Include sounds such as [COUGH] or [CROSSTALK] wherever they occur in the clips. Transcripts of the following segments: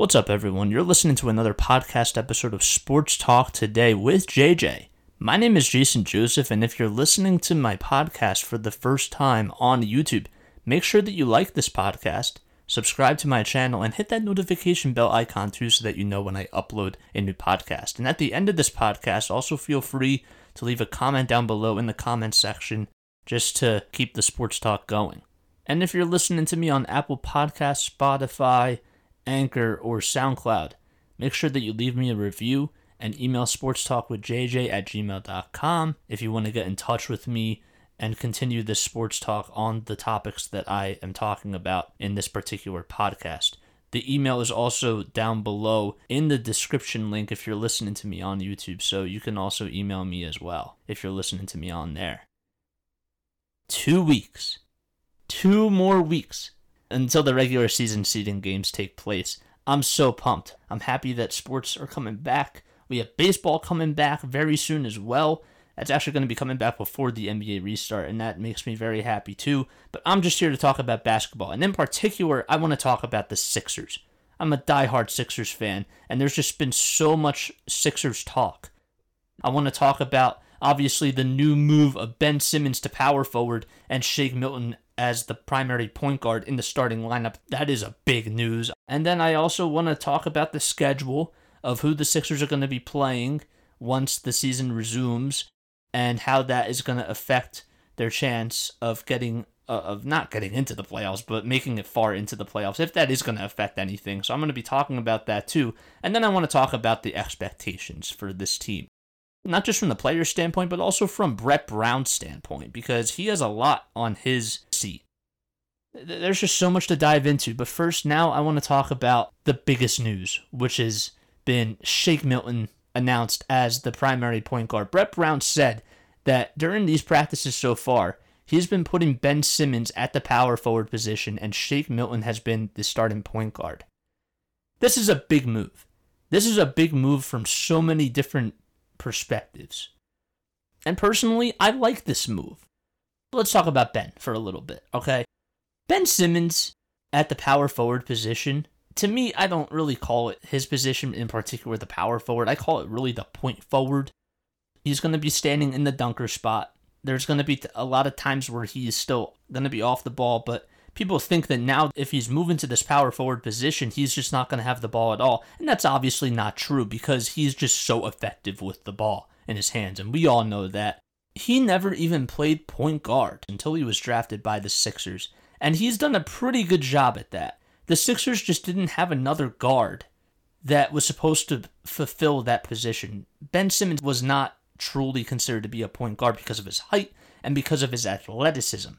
What's up, everyone? You're listening to another podcast episode of Sports Talk Today with JJ. My name is Jason Joseph, and if you're listening to my podcast for the first time on YouTube, make sure that you like this podcast, subscribe to my channel, and hit that notification bell icon too so that you know when I upload a new podcast. And at the end of this podcast, also feel free to leave a comment down below in the comment section just to keep the sports talk going. And if you're listening to me on Apple Podcasts, Spotify, Anchor, or SoundCloud, make sure that you leave me a review and email sportstalkwithjj at gmail.com if you want to get in touch with me and continue this sports talk on the topics that I am talking about in this particular podcast. The email is also down below in the description link if you're listening to me on YouTube, so you can also email me as well if you're listening to me on there. Two weeks. Two more weeks until the regular season seeding games take place. I'm so pumped. I'm happy that sports are coming back. We have baseball coming back very soon as well. That's actually going to be coming back before the NBA restart, and that makes me very happy too. But I'm just here to talk about basketball. And in particular, I want to talk about the Sixers. I'm a diehard Sixers fan, and there's just been so much Sixers talk. I want to talk about, obviously, the new move of Ben Simmons to power forward and Shake Milton as the primary point guard in the starting lineup. That is a big news. And then I also want to talk about the schedule of who the Sixers are going to be playing once the season resumes and how that is going to affect their chance of getting uh, of not getting into the playoffs but making it far into the playoffs if that is going to affect anything. So I'm going to be talking about that too. And then I want to talk about the expectations for this team. Not just from the player standpoint, but also from Brett Brown's standpoint, because he has a lot on his seat. There's just so much to dive into. But first, now I want to talk about the biggest news, which has been Shake Milton announced as the primary point guard. Brett Brown said that during these practices so far, he's been putting Ben Simmons at the power forward position, and Shake Milton has been the starting point guard. This is a big move. This is a big move from so many different perspectives. And personally, I like this move. Let's talk about Ben for a little bit, okay? Ben Simmons at the power forward position, to me, I don't really call it his position in particular, the power forward. I call it really the point forward. He's going to be standing in the dunker spot. There's going to be a lot of times where he is still going to be off the ball, but people think that now if he's moving to this power forward position, he's just not going to have the ball at all. And that's obviously not true because he's just so effective with the ball in his hands. And we all know that. He never even played point guard until he was drafted by the Sixers. And he's done a pretty good job at that. The Sixers just didn't have another guard that was supposed to fulfill that position. Ben Simmons was not truly considered to be a point guard because of his height and because of his athleticism.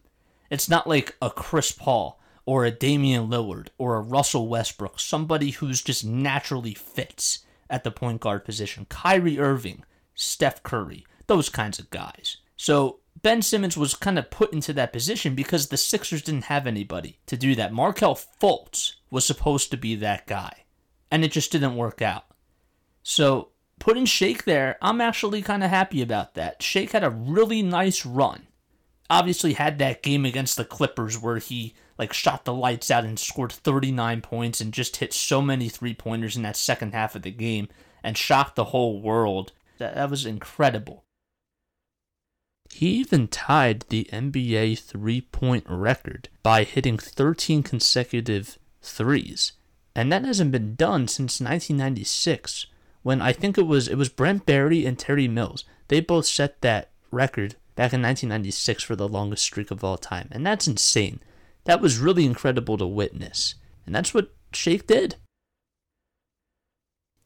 It's not like a Chris Paul or a Damian Lillard or a Russell Westbrook, somebody who's just naturally fits at the point guard position. Kyrie Irving, Steph Curry, those kinds of guys. So Ben Simmons was kind of put into that position because the Sixers didn't have anybody to do that. Markelle Fultz was supposed to be that guy, and it just didn't work out. So putting Shake there, I'm actually kind of happy about that. Shake had a really nice run obviously had that game against the Clippers where he like shot the lights out and scored 39 points and just hit so many three pointers in that second half of the game and shocked the whole world. That, that was incredible. He even tied the NBA three point record by hitting 13 consecutive threes. And that hasn't been done since 1996 when I think it was it was Brent Barry and Terry Mills. They both set that record back in 1996 for the longest streak of all time. And that's insane. That was really incredible to witness. And that's what Shake did.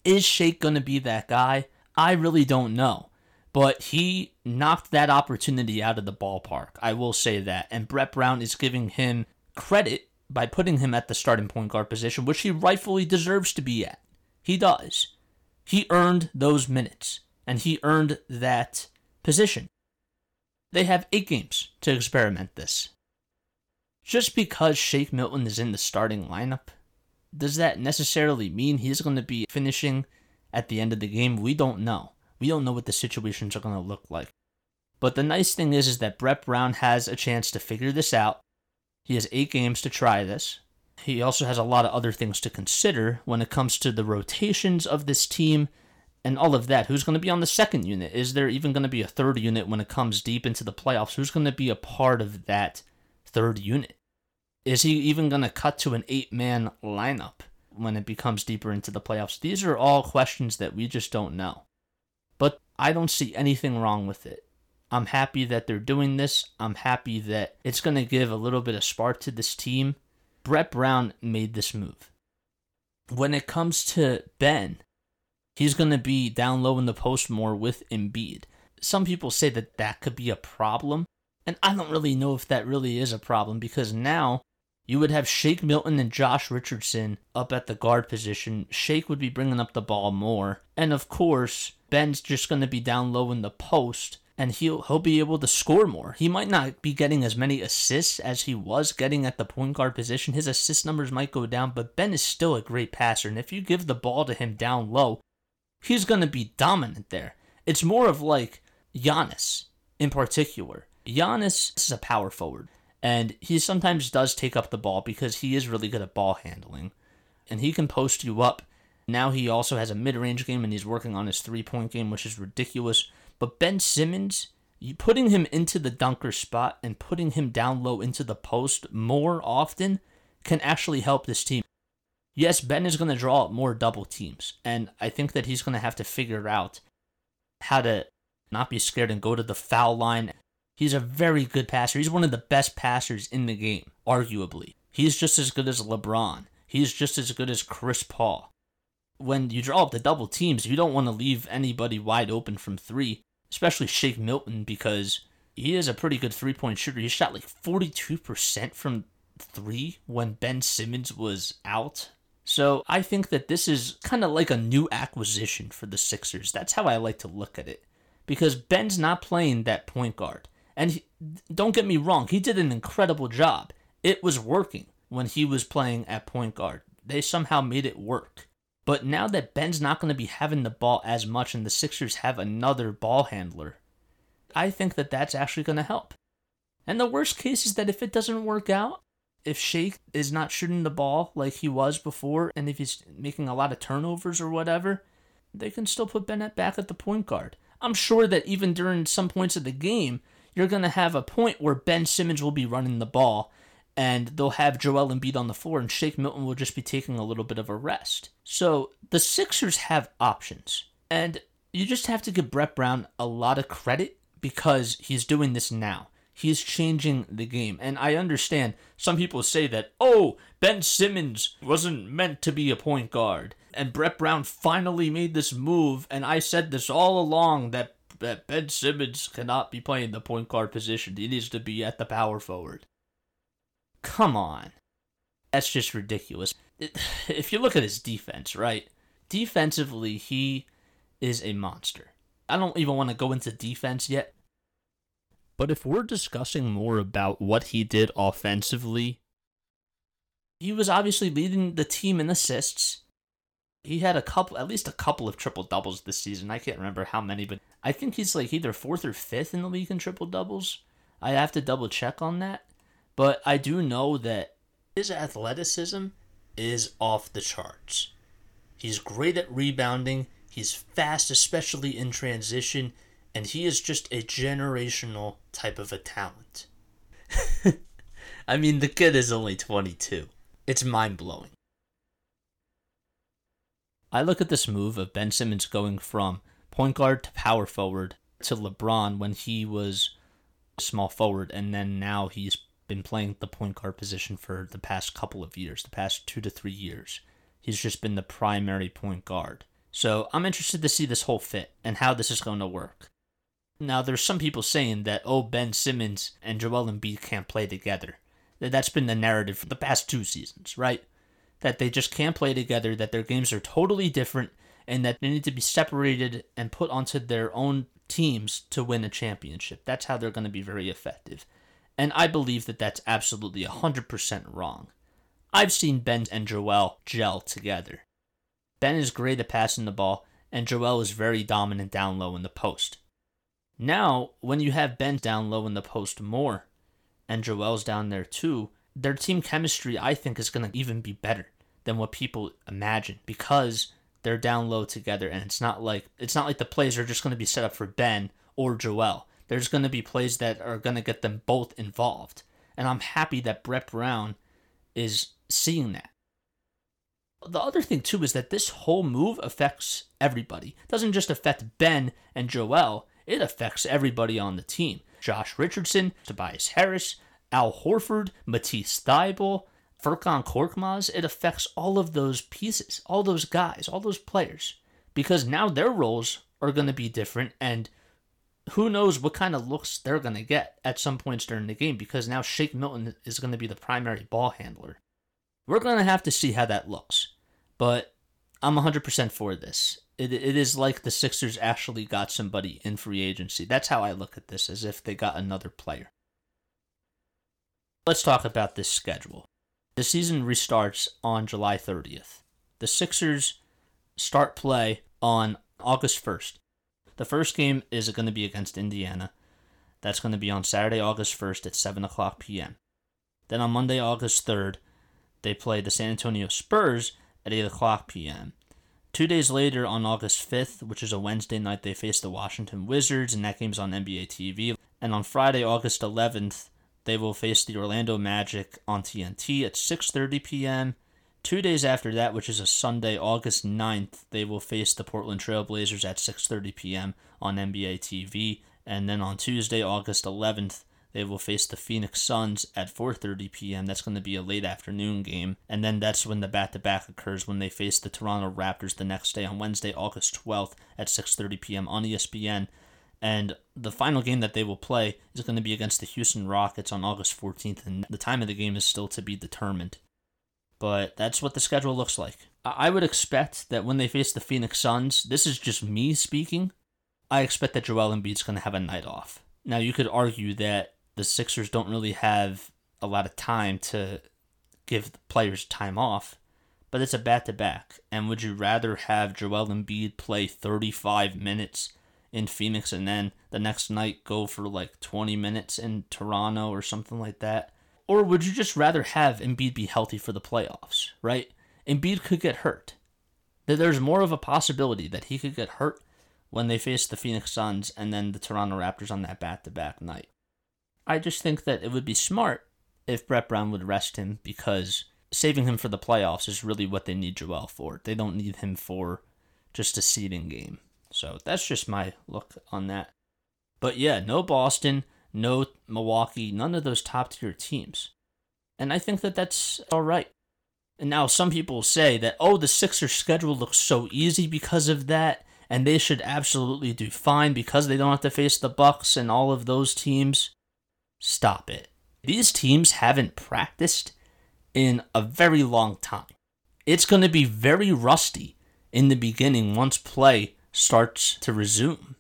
Is Shake going to be that guy? I really don't know. But he knocked that opportunity out of the ballpark. I will say that. And Brett Brown is giving him credit by putting him at the starting point guard position, which he rightfully deserves to be at. He does. He earned those minutes, and he earned that position. They have eight games to experiment this. Just because Shake Milton is in the starting lineup, does that necessarily mean he's going to be finishing at the end of the game? We don't know. We don't know what the situations are going to look like. But the nice thing is, is that Brett Brown has a chance to figure this out. He has eight games to try this. He also has a lot of other things to consider when it comes to the rotations of this team and all of that. Who's going to be on the second unit? Is there even going to be a third unit when it comes deep into the playoffs? Who's going to be a part of that third unit? Is he even going to cut to an eight man lineup when it becomes deeper into the playoffs? These are all questions that we just don't know. But I don't see anything wrong with it. I'm happy that they're doing this. I'm happy that it's going to give a little bit of spark to this team. Brett Brown made this move. When it comes to Ben, he's going to be down low in the post more with Embiid. Some people say that that could be a problem, and I don't really know if that really is a problem because now you would have Shake Milton and Josh Richardson up at the guard position. Shake would be bringing up the ball more. And of course, Ben's just going to be down low in the post and he'll he'll be able to score more. He might not be getting as many assists as he was getting at the point guard position. His assist numbers might go down, but Ben is still a great passer, and if you give the ball to him down low, he's going to be dominant there. It's more of like Giannis in particular. Giannis is a power forward, and he sometimes does take up the ball because he is really good at ball handling, and he can post you up. Now he also has a mid-range game, and he's working on his three-point game, which is ridiculous. But Ben Simmons, putting him into the dunker spot and putting him down low into the post more often can actually help this team. Yes, Ben is going to draw up more double teams, and I think that he's going to have to figure out how to not be scared and go to the foul line. He's a very good passer. He's one of the best passers in the game, arguably. He's just as good as LeBron. He's just as good as Chris Paul. When you draw up the double teams, you don't want to leave anybody wide open from three especially Shake Milton because he is a pretty good three point shooter. He shot like 42% from three when Ben Simmons was out. So I think that this is kind of like a new acquisition for the Sixers. That's how I like to look at it. Because Ben's not playing that point guard. And he, don't get me wrong, he did an incredible job. It was working when he was playing at point guard. They somehow made it work. But now that Ben's not going to be having the ball as much and the Sixers have another ball handler, I think that that's actually going to help. And the worst case is that if it doesn't work out, if Shake is not shooting the ball like he was before, and if he's making a lot of turnovers or whatever, they can still put Bennett back at the point guard. I'm sure that even during some points of the game, you're going to have a point where Ben Simmons will be running the ball and they'll have Joel Embiid on the floor, and Shake Milton will just be taking a little bit of a rest. So the Sixers have options, and you just have to give Brett Brown a lot of credit because he's doing this now. He's changing the game. And I understand some people say that, oh, Ben Simmons wasn't meant to be a point guard. And Brett Brown finally made this move. And I said this all along that, that Ben Simmons cannot be playing the point guard position. He needs to be at the power forward. Come on. That's just ridiculous. [SIGHS] If you look at his defense, right? Defensively, he is a monster. I don't even want to go into defense yet. But if we're discussing more about what he did offensively, he was obviously leading the team in assists. He had a couple, at least a couple of triple doubles this season. I can't remember how many, but I think he's like either fourth or fifth in the league in triple doubles. I have to double check on that. But I do know that his athleticism is off the charts. He's great at rebounding, he's fast, especially in transition, and he is just a generational type of a talent. [LAUGHS] I mean, the kid is only 22. It's mind blowing. I look at this move of Ben Simmons going from point guard to power forward to LeBron when he was small forward, and then now he's been playing the point guard position for the past couple of years, the past two to three years. He's just been the primary point guard. So I'm interested to see this whole fit and how this is going to work. Now, there's some people saying that, oh, Ben Simmons and Joel Embiid can't play together. That's been the narrative for the past two seasons, right? That they just can't play together, that their games are totally different, and that they need to be separated and put onto their own teams to win a championship. That's how they're going to be very effective. And I believe that that's absolutely 100% wrong. I've seen Ben and Joel gel together. Ben is great at passing the ball, and Joel is very dominant down low in the post. Now, when you have Ben down low in the post more, and Joel's down there too, their team chemistry, I think, is going to even be better than what people imagine because they're down low together, and it's not like it's not like the plays are just going to be set up for Ben or Joel. There's going to be plays that are going to get them both involved, and I'm happy that Brett Brown is seeing that. The other thing too is that this whole move affects everybody. It doesn't just affect Ben and Joel, it affects everybody on the team. Josh Richardson, Tobias Harris, Al Horford, Matisse Thybulle, Furkan Korkmaz. It affects all of those pieces, all those guys, all those players. Because now their roles are going to be different and who knows what kind of looks they're going to get at some points during the game because now Shake Milton is going to be the primary ball handler. We're going to have to see how that looks. But I'm 100% for this. It, it is like the Sixers actually got somebody in free agency. That's how I look at this, as if they got another player. Let's talk about this schedule. The season restarts on July 30th. The Sixers start play on August 1st. The first game is going to be against Indiana. That's going to be on Saturday, August 1st at 7 o'clock p.m. Then on Monday, August 3rd, they play the San Antonio Spurs at 8 o'clock p.m. Two days later, on August 5th, which is a Wednesday night, they face the Washington Wizards, and that game's on NBA TV. And on Friday, August 11th, they will face the Orlando Magic on TNT at 6:30 p.m. Two days after that, which is a Sunday, August 9th, they will face the Portland Trailblazers at 6:30 p.m. on NBA TV, and then on Tuesday, August 11th, they will face the Phoenix Suns at 4:30 p.m. That's going to be a late afternoon game, and then that's when the back-to-back occurs when they face the Toronto Raptors the next day on Wednesday, August 12th at 6:30 p.m. on ESPN. And the final game that they will play is going to be against the Houston Rockets on August 14th, and the time of the game is still to be determined. But that's what the schedule looks like. I would expect that when they face the Phoenix Suns, this is just me speaking, I expect that Joel Embiid's going to have a night off. Now, you could argue that the Sixers don't really have a lot of time to give players time off, but it's a back to back. And would you rather have Joel Embiid play 35 minutes in Phoenix and then the next night go for like 20 minutes in Toronto or something like that? Or would you just rather have Embiid be healthy for the playoffs, right? Embiid could get hurt. There's more of a possibility that he could get hurt when they face the Phoenix Suns and then the Toronto Raptors on that back to back night. I just think that it would be smart if Brett Brown would rest him because saving him for the playoffs is really what they need Joel for. They don't need him for just a seeding game. So that's just my look on that. But yeah, no Boston, no Milwaukee, none of those top tier teams. And I think that that's all right. And now some people say that, oh, the Sixers schedule looks so easy because of that, and they should absolutely do fine because they don't have to face the Bucks and all of those teams. Stop it. These teams haven't practiced in a very long time. It's going to be very rusty in the beginning once play starts to resume.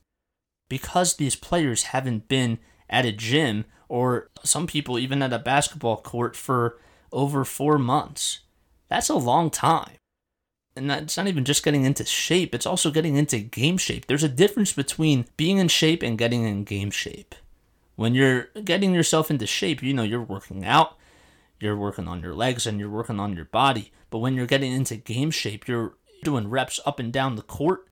Because these players haven't been at a gym or some people even at a basketball court for over four months. That's a long time. And that's not even just getting into shape, it's also getting into game shape. There's a difference between being in shape and getting in game shape. When you're getting yourself into shape, you know, you're working out, you're working on your legs, and you're working on your body. But when you're getting into game shape, you're doing reps up and down the court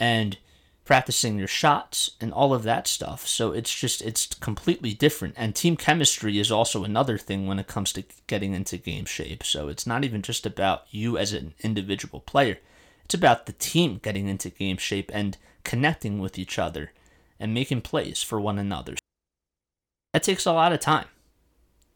and practicing your shots and all of that stuff. So it's just, it's completely different. And team chemistry is also another thing when it comes to getting into game shape. So it's not even just about you as an individual player, it's about the team getting into game shape and connecting with each other and making plays for one another. That takes a lot of time.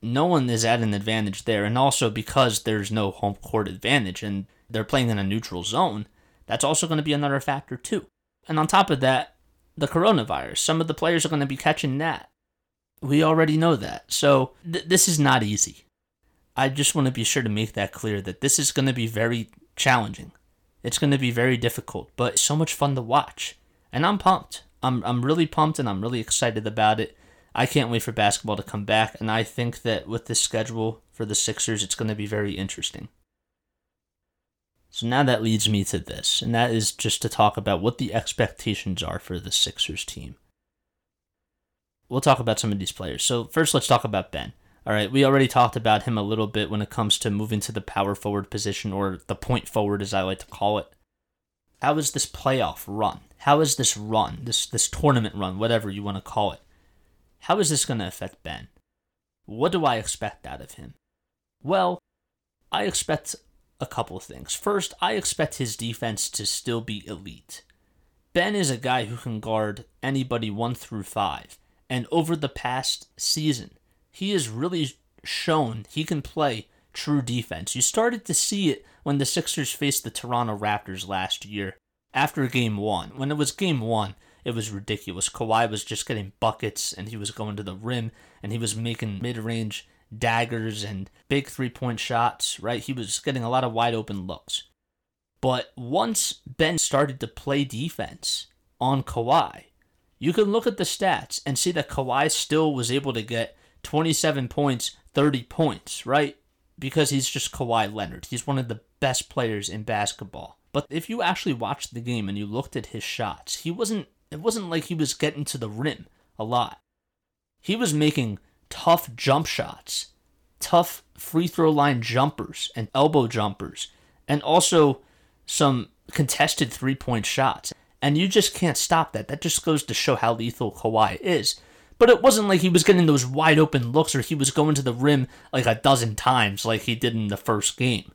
No one is at an advantage there. And also because there's no home court advantage and they're playing in a neutral zone, that's also going to be another factor too. And on top of that, the coronavirus. Some of the players are going to be catching that. We already know that. So th- this is not easy. I just want to be sure to make that clear that this is going to be very challenging. It's going to be very difficult, but so much fun to watch. And I'm pumped. I'm I'm really pumped and I'm really excited about it. I can't wait for basketball to come back, and I think that with this schedule for the Sixers, it's going to be very interesting. So now that leads me to this, and that is just to talk about what the expectations are for the Sixers team. We'll talk about some of these players. So first, let's talk about Ben. All right, we already talked about him a little bit when it comes to moving to the power forward position or the point forward, as I like to call it. How is this playoff run? How is this run, this this tournament run, whatever you want to call it? How is this going to affect Ben? What do I expect out of him? Well, I expect a couple of things. First, I expect his defense to still be elite. Ben is a guy who can guard anybody 1 through 5, and over the past season, he has really shown he can play true defense. You started to see it when the Sixers faced the Toronto Raptors last year after game one. When it was game one, it was ridiculous. Kawhi was just getting buckets and he was going to the rim and he was making mid range daggers and big three point shots, right? He was getting a lot of wide open looks. But once Ben started to play defense on Kawhi, you can look at the stats and see that Kawhi still was able to get 27 points, 30 points, right? Because he's just Kawhi Leonard. He's one of the best players in basketball. But if you actually watched the game and you looked at his shots, he wasn't it wasn't like he was getting to the rim a lot. He was making tough jump shots, tough free throw line jumpers and elbow jumpers, and also some contested three point shots. And you just can't stop that. That just goes to show how lethal Kawhi is. But it wasn't like he was getting those wide open looks or he was going to the rim like a dozen times like he did in the first game.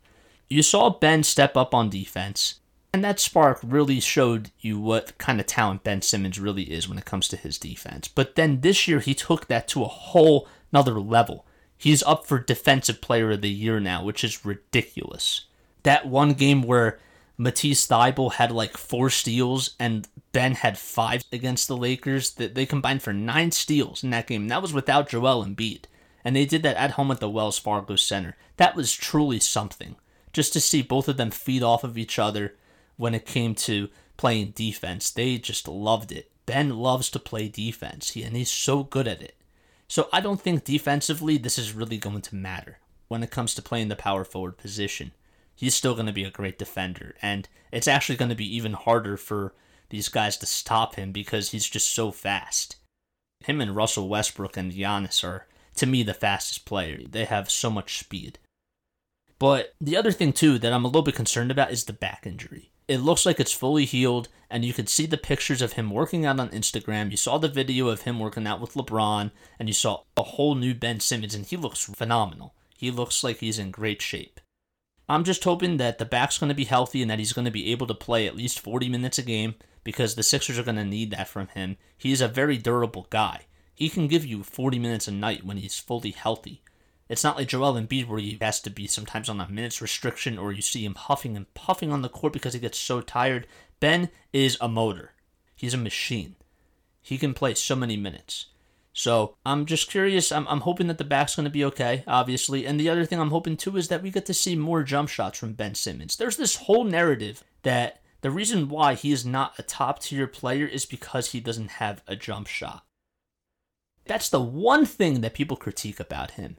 You saw Ben step up on defense, and that spark really showed you what kind of talent Ben Simmons really is when it comes to his defense. But then this year, he took that to a whole nother level. He's up for Defensive Player of the Year now, which is ridiculous. That one game where Matisse Thybulle had like four steals and Ben had five against the Lakers. That they combined for nine steals in that game. That was without Joel Embiid, and they did that at home at the Wells Fargo Center. That was truly something. Just to see both of them feed off of each other when it came to playing defense, they just loved it. Ben loves to play defense, he, and he's so good at it. So I don't think defensively this is really going to matter when it comes to playing the power forward position he's still going to be a great defender. And it's actually going to be even harder for these guys to stop him because he's just so fast. Him and Russell Westbrook and Giannis are, to me, the fastest player. They have so much speed. But the other thing, too, that I'm a little bit concerned about is the back injury. It looks like it's fully healed, and you could see the pictures of him working out on Instagram. You saw the video of him working out with LeBron, and you saw a whole new Ben Simmons, and he looks phenomenal. He looks like he's in great shape. I'm just hoping that the back's going to be healthy and that he's going to be able to play at least 40 minutes a game because the Sixers are going to need that from him. He's a very durable guy. He can give you 40 minutes a night when he's fully healthy. It's not like Joel Embiid where he has to be sometimes on a minutes restriction or you see him huffing and puffing on the court because he gets so tired. Ben is a motor. He's a machine. He can play so many minutes. So I'm just curious. I'm, I'm hoping that the back's going to be okay, obviously. And the other thing I'm hoping too is that we get to see more jump shots from Ben Simmons. There's this whole narrative that the reason why he is not a top tier player is because he doesn't have a jump shot. That's the one thing that people critique about him.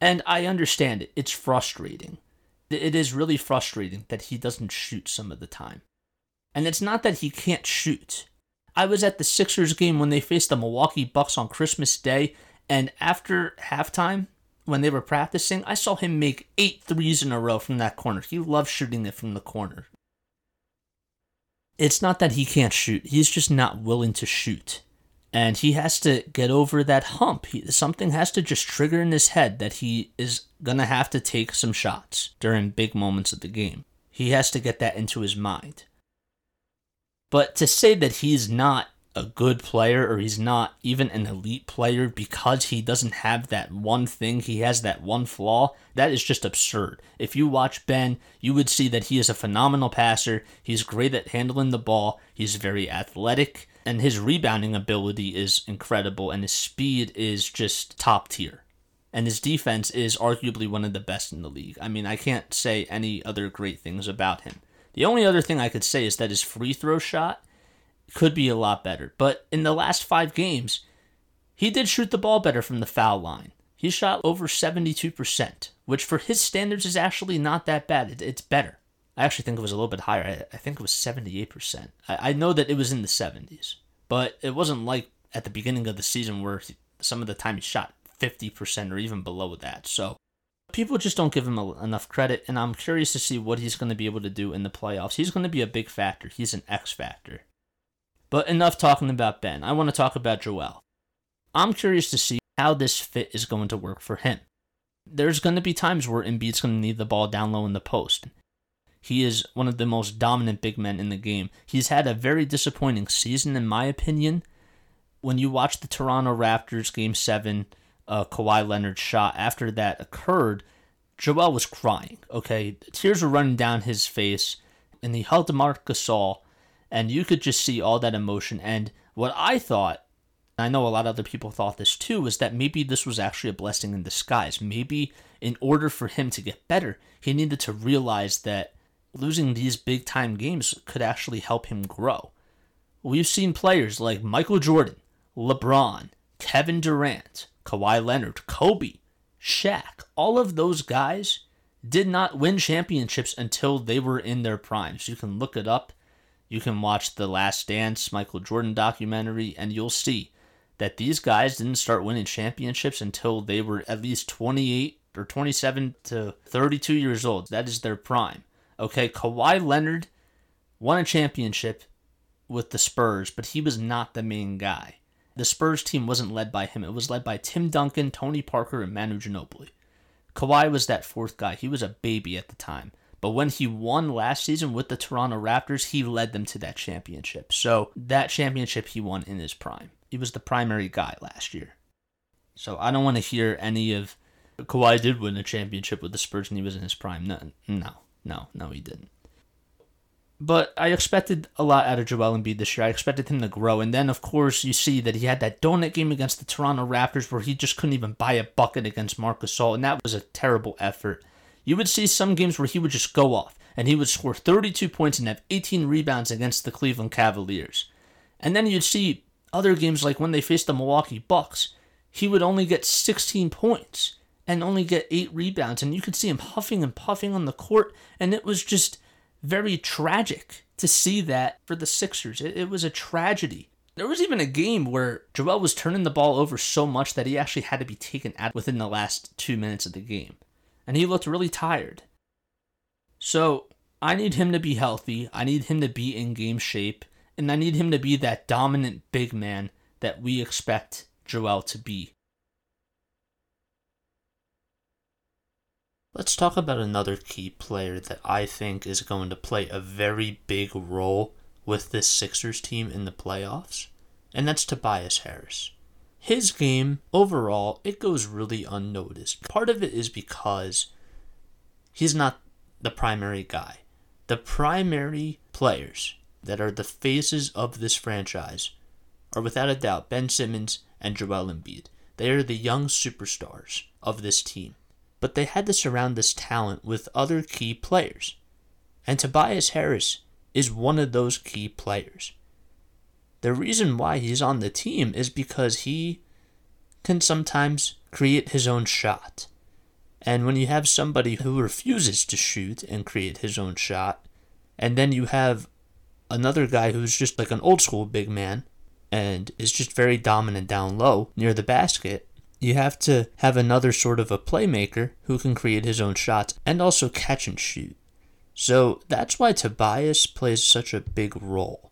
And I understand it. It's frustrating. It is really frustrating that he doesn't shoot some of the time. And it's not that he can't shoot. I was at the Sixers game when they faced the Milwaukee Bucks on Christmas Day, and after halftime, when they were practicing, I saw him make eight threes in a row from that corner. He loves shooting it from the corner. It's not that he can't shoot, he's just not willing to shoot. And he has to get over that hump. He, something has to just trigger in his head that he is to have to take some shots during big moments of the game. He has to get that into his mind. But to say that he's not a good player or he's not even an elite player because he doesn't have that one thing, he has that one flaw, that is just absurd. If you watch Ben, you would see that he is a phenomenal passer. He's great at handling the ball, he's very athletic, and his rebounding ability is incredible, and his speed is just top tier. And his defense is arguably one of the best in the league. I mean, I can't say any other great things about him. The only other thing I could say is that his free throw shot could be a lot better. But in the last five games, he did shoot the ball better from the foul line. He shot over 72%, which for his standards is actually not that bad. it's better. I actually think it was a little bit higher. I, think it was 78%. I, I know that it was in the 70s, but it wasn't like at the beginning of the season where he, some of the time he shot 50% or even below that. So people just don't give him a, enough credit, and I'm curious to see what he's going to be able to do in the playoffs. He's going to be a big factor, he's an X factor. But enough talking about Ben. I want to talk about Joel. I'm curious to see how this fit is going to work for him. There's going to be times where Embiid's going to need the ball down low in the post. He is one of the most dominant big men in the game. He's had a very disappointing season, in my opinion. When you watch the Toronto Raptors game seven, uh, Kawhi Leonard shot after that occurred, Joel was crying. Okay, tears were running down his face, and he held Marc Gasol, and you could just see all that emotion. And what I thought and I know a lot of other people thought this too, was that maybe this was actually a blessing in disguise. Maybe in order for him to get better, he needed to realize that losing these big time games could actually help him grow. We've seen players like Michael Jordan, LeBron, Kevin Durant, Kawhi Leonard, Kobe, Shaq, all of those guys did not win championships until they were in their primes. You can look it up. You can watch the Last Dance Michael Jordan documentary, and you'll see that these guys didn't start winning championships until they were at least 28 or 27 to 32 years old. That is their prime. Okay, Kawhi Leonard won a championship with the Spurs, but he was not the main guy. The Spurs team wasn't led by him. It was led by Tim Duncan, Tony Parker, and Manu Ginobili. Kawhi was that fourth guy. He was a baby at the time. But when he won last season with the Toronto Raptors, he led them to that championship. So that championship he won in his prime he was the primary guy last year. So I don't want to hear any of Kawhi did win a championship with the Spurs and he was in his prime. No, no, no, no, he didn't. But I expected a lot out of Joel Embiid this year. I expected him to grow. And then, of course, you see that he had that donut game against the Toronto Raptors where he just couldn't even buy a bucket against Marc Gasol. And that was a terrible effort. You would see some games where he would just go off and he would score 32 points and have 18 rebounds against the Cleveland Cavaliers. And then you'd see other games, like when they faced the Milwaukee Bucks, he would only get 16 points and only get eight rebounds. And you could see him huffing and puffing on the court. And it was just very tragic to see that for the Sixers. It, it was a tragedy. There was even a game where Joel was turning the ball over so much that he actually had to be taken out within the last two minutes of the game. And he looked really tired. So I need him to be healthy. I need him to be in game shape and I need him to be that dominant big man that we expect Joel to be. Let's talk about another key player that I think is going to play a very big role with this Sixers team in the playoffs, and that's Tobias Harris. His game, overall, it goes really unnoticed. Part of it is because he's not the primary guy. The primary players that are the faces of this franchise are without a doubt Ben Simmons and Joel Embiid. They are the young superstars of this team. But they had to surround this talent with other key players. And Tobias Harris is one of those key players. The reason why he's on the team is because he can sometimes create his own shot. And when you have somebody who refuses to shoot and create his own shot, and then you have another guy who's just like an old school big man and is just very dominant down low near the basket, you have to have another sort of a playmaker who can create his own shots and also catch and shoot. So that's why Tobias plays such a big role.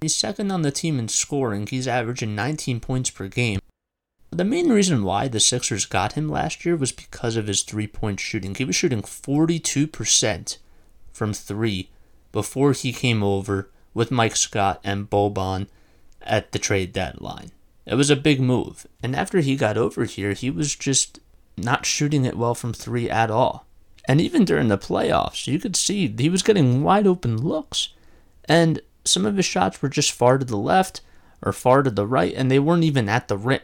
He's second on the team in scoring, he's averaging 19 points per game. The main reason why the Sixers got him last year was because of his three point shooting. He was shooting 42% from three before he came over with Mike Scott and Boban at the trade deadline. It was a big move. And after he got over here, he was just not shooting it well from three at all. And even during the playoffs, you could see he was getting wide open looks. And some of his shots were just far to the left or far to the right, and they weren't even at the rim.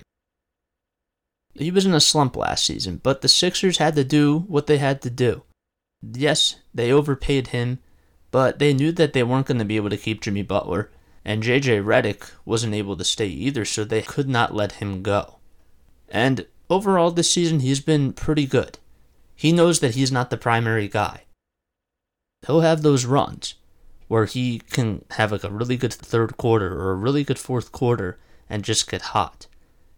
He was in a slump last season, but the Sixers had to do what they had to do. Yes, they overpaid him but they knew that they weren't going to be able to keep Jimmy Butler, and JJ Redick wasn't able to stay either, so they could not let him go. And overall this season, he's been pretty good. He knows that he's not the primary guy. He'll have those runs where he can have like a really good third quarter or a really good fourth quarter and just get hot.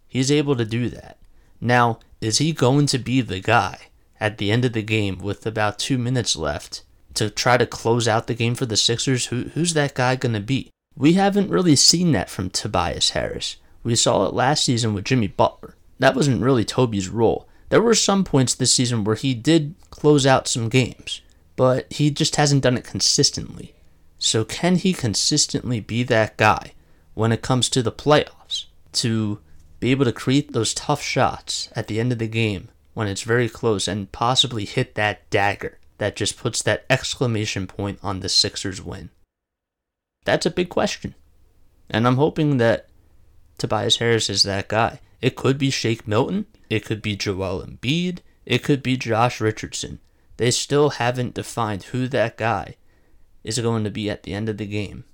He's able to do that. Now, is he going to be the guy at the end of the game with about two minutes left to try to close out the game for the Sixers? Who, who's that guy going to be? We haven't really seen that from Tobias Harris. We saw it last season with Jimmy Butler. That wasn't really Toby's role. There were some points this season where he did close out some games, but he just hasn't done it consistently. So, can he consistently be that guy when it comes to the playoffs to be able to create those tough shots at the end of the game when it's very close and possibly hit that dagger that just puts that exclamation point on the Sixers win? That's a big question. And I'm hoping that Tobias Harris is that guy. It could be Shake Milton, it could be Joel Embiid, it could be Josh Richardson. They still haven't defined who that guy is going to be at the end of the game.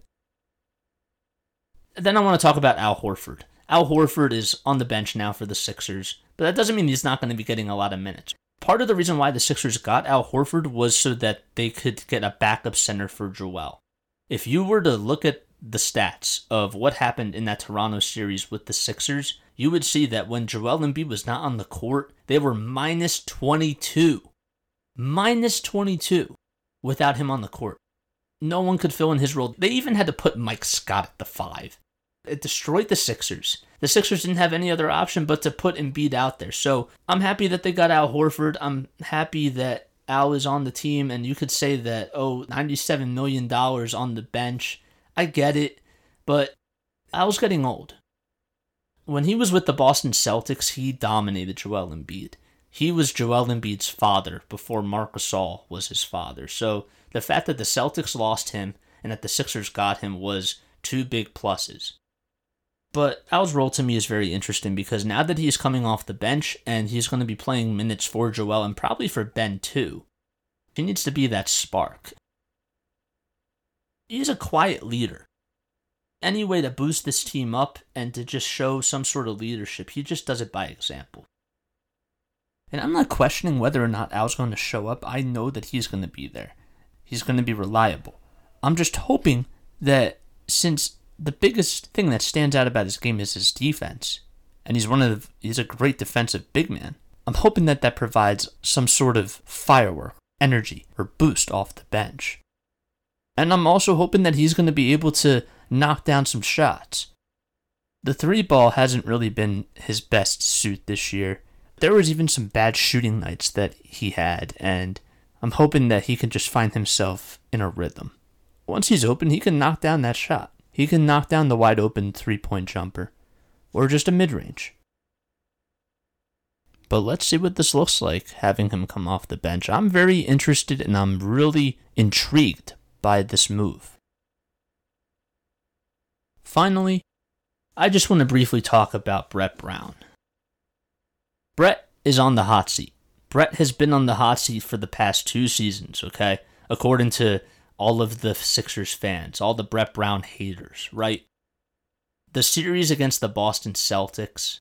Then I want to talk about Al Horford. Al Horford is on the bench now for the Sixers, but that doesn't mean he's not going to be getting a lot of minutes. Part of the reason why the Sixers got Al Horford was so that they could get a backup center for Joel. If you were to look at the stats of what happened in that Toronto series with the Sixers, you would see that when Joel Embiid was not on the court, they were minus 22. Minus 22 without him on the court. No one could fill in his role. They even had to put Mike Scott at the five. It destroyed the Sixers. The Sixers didn't have any other option but to put Embiid out there. So I'm happy that they got Al Horford. I'm happy that Al is on the team, and you could say that, oh, $97 million on the bench. I get it, but Al's getting old. When he was with the Boston Celtics, he dominated Joel Embiid. He was Joel Embiid's father before Marc Gasol was his father. So the fact that the Celtics lost him and that the Sixers got him was two big pluses. But Al's role to me is very interesting because now that he's coming off the bench and he's going to be playing minutes for Joel and probably for Ben too, he needs to be that spark. He's a quiet leader. Any way to boost this team up and to just show some sort of leadership, he just does it by example. And I'm not questioning whether or not Al's going to show up. I know that he's going to be there. He's going to be reliable. I'm just hoping that since the biggest thing that stands out about his game is his defense, and he's one of the, he's a great defensive big man. I'm hoping that that provides some sort of firework, energy, or boost off the bench. And I'm also hoping that he's going to be able to knock down some shots. The three ball hasn't really been his best suit this year. There was even some bad shooting nights that he had, and I'm hoping that he can just find himself in a rhythm. Once he's open, he can knock down that shot. He can knock down the wide open three point jumper, or just a mid range. But let's see what this looks like having him come off the bench. I'm very interested and I'm really intrigued by this move. Finally, I just want to briefly talk about Brett Brown. Brett is on the hot seat. Brett has been on the hot seat for the past two seasons, okay? According to all of the Sixers fans, all the Brett Brown haters, right? The series against the Boston Celtics,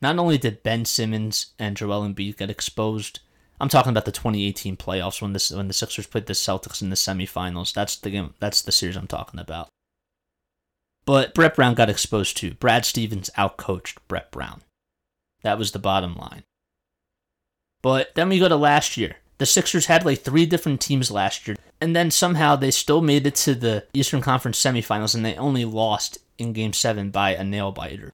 not only did Ben Simmons and Joel Embiid get exposed, I'm talking about the 2018 playoffs when this when the Sixers played the Celtics in the semifinals. That's the game. That's the series I'm talking about. But Brett Brown got exposed too. Brad Stevens outcoached Brett Brown. That was the bottom line. But then we go to last year. The Sixers had like three different teams last year, and then somehow they still made it to the Eastern Conference semifinals, and they only lost in Game 7 by a nail biter.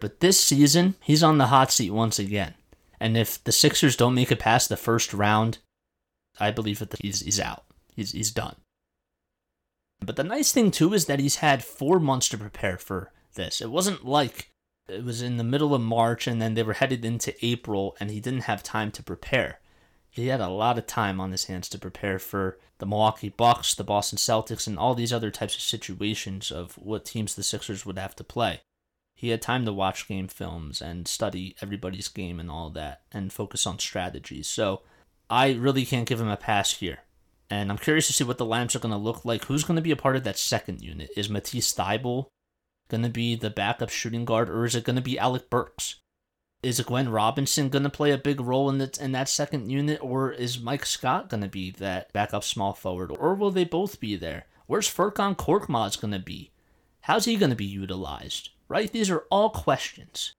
But this season, he's on the hot seat once again. And if the Sixers don't make it past the first round, I believe that he's, he's out. He's, he's done. But the nice thing, too, is that he's had four months to prepare for this. It wasn't like it was in the middle of March and then they were headed into April and he didn't have time to prepare he had a lot of time on his hands to prepare for the Milwaukee Bucks, the Boston Celtics, and all these other types of situations of what teams the Sixers would have to play. He had time to watch game films and study everybody's game and all that and focus on strategies. So I really can't give him a pass here. And I'm curious to see what the Lambs are going to look like. Who's going to be a part of that second unit? Is Matisse Thybulle going to be the backup shooting guard, or is it going to be Alec Burks? Is Glenn Robinson going to play a big role in that in that second unit, or is Mike Scott going to be that backup small forward, or will they both be there? Where's Furkan Korkmaz going to be? How's he going to be utilized? Right? These are all questions.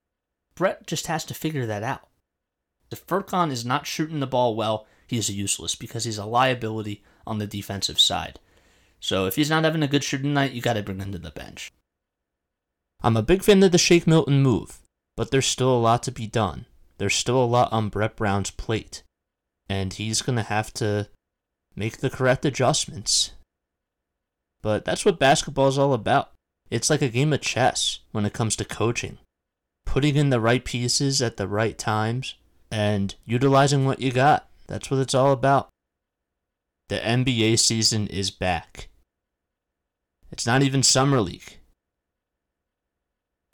Brett just has to figure that out. If Furkan is not shooting the ball well, he is useless because he's a liability on the defensive side. So if he's not having a good shooting night, you got to bring him to the bench. I'm a big fan of the Shake Milton move, but there's still a lot to be done. There's still a lot on Brett Brown's plate, and he's going to have to make the correct adjustments. But that's what basketball is all about. It's like a game of chess when it comes to coaching. Putting in the right pieces at the right times and utilizing what you got. That's what it's all about. The NBA season is back. It's not even Summer League.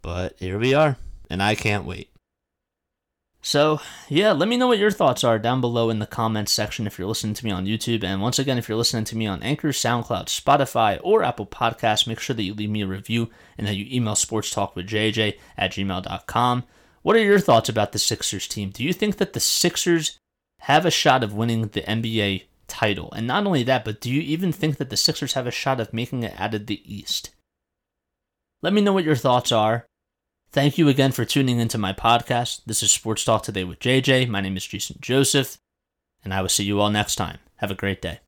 But here we are, and I can't wait. So, yeah, let me know what your thoughts are down below in the comments section if you're listening to me on YouTube. And once again, if you're listening to me on Anchor, SoundCloud, Spotify, or Apple Podcasts, make sure that you leave me a review and that you email sportstalkwithjj at gmail.com. What are your thoughts about the Sixers team? Do you think that the Sixers have a shot of winning the NBA title? And not only that, but do you even think that the Sixers have a shot of making it out of the East? Let me know what your thoughts are. Thank you again for tuning into my podcast. This is Sports Talk Today with JJ. My name is Jason Joseph, and I will see you all next time. Have a great day.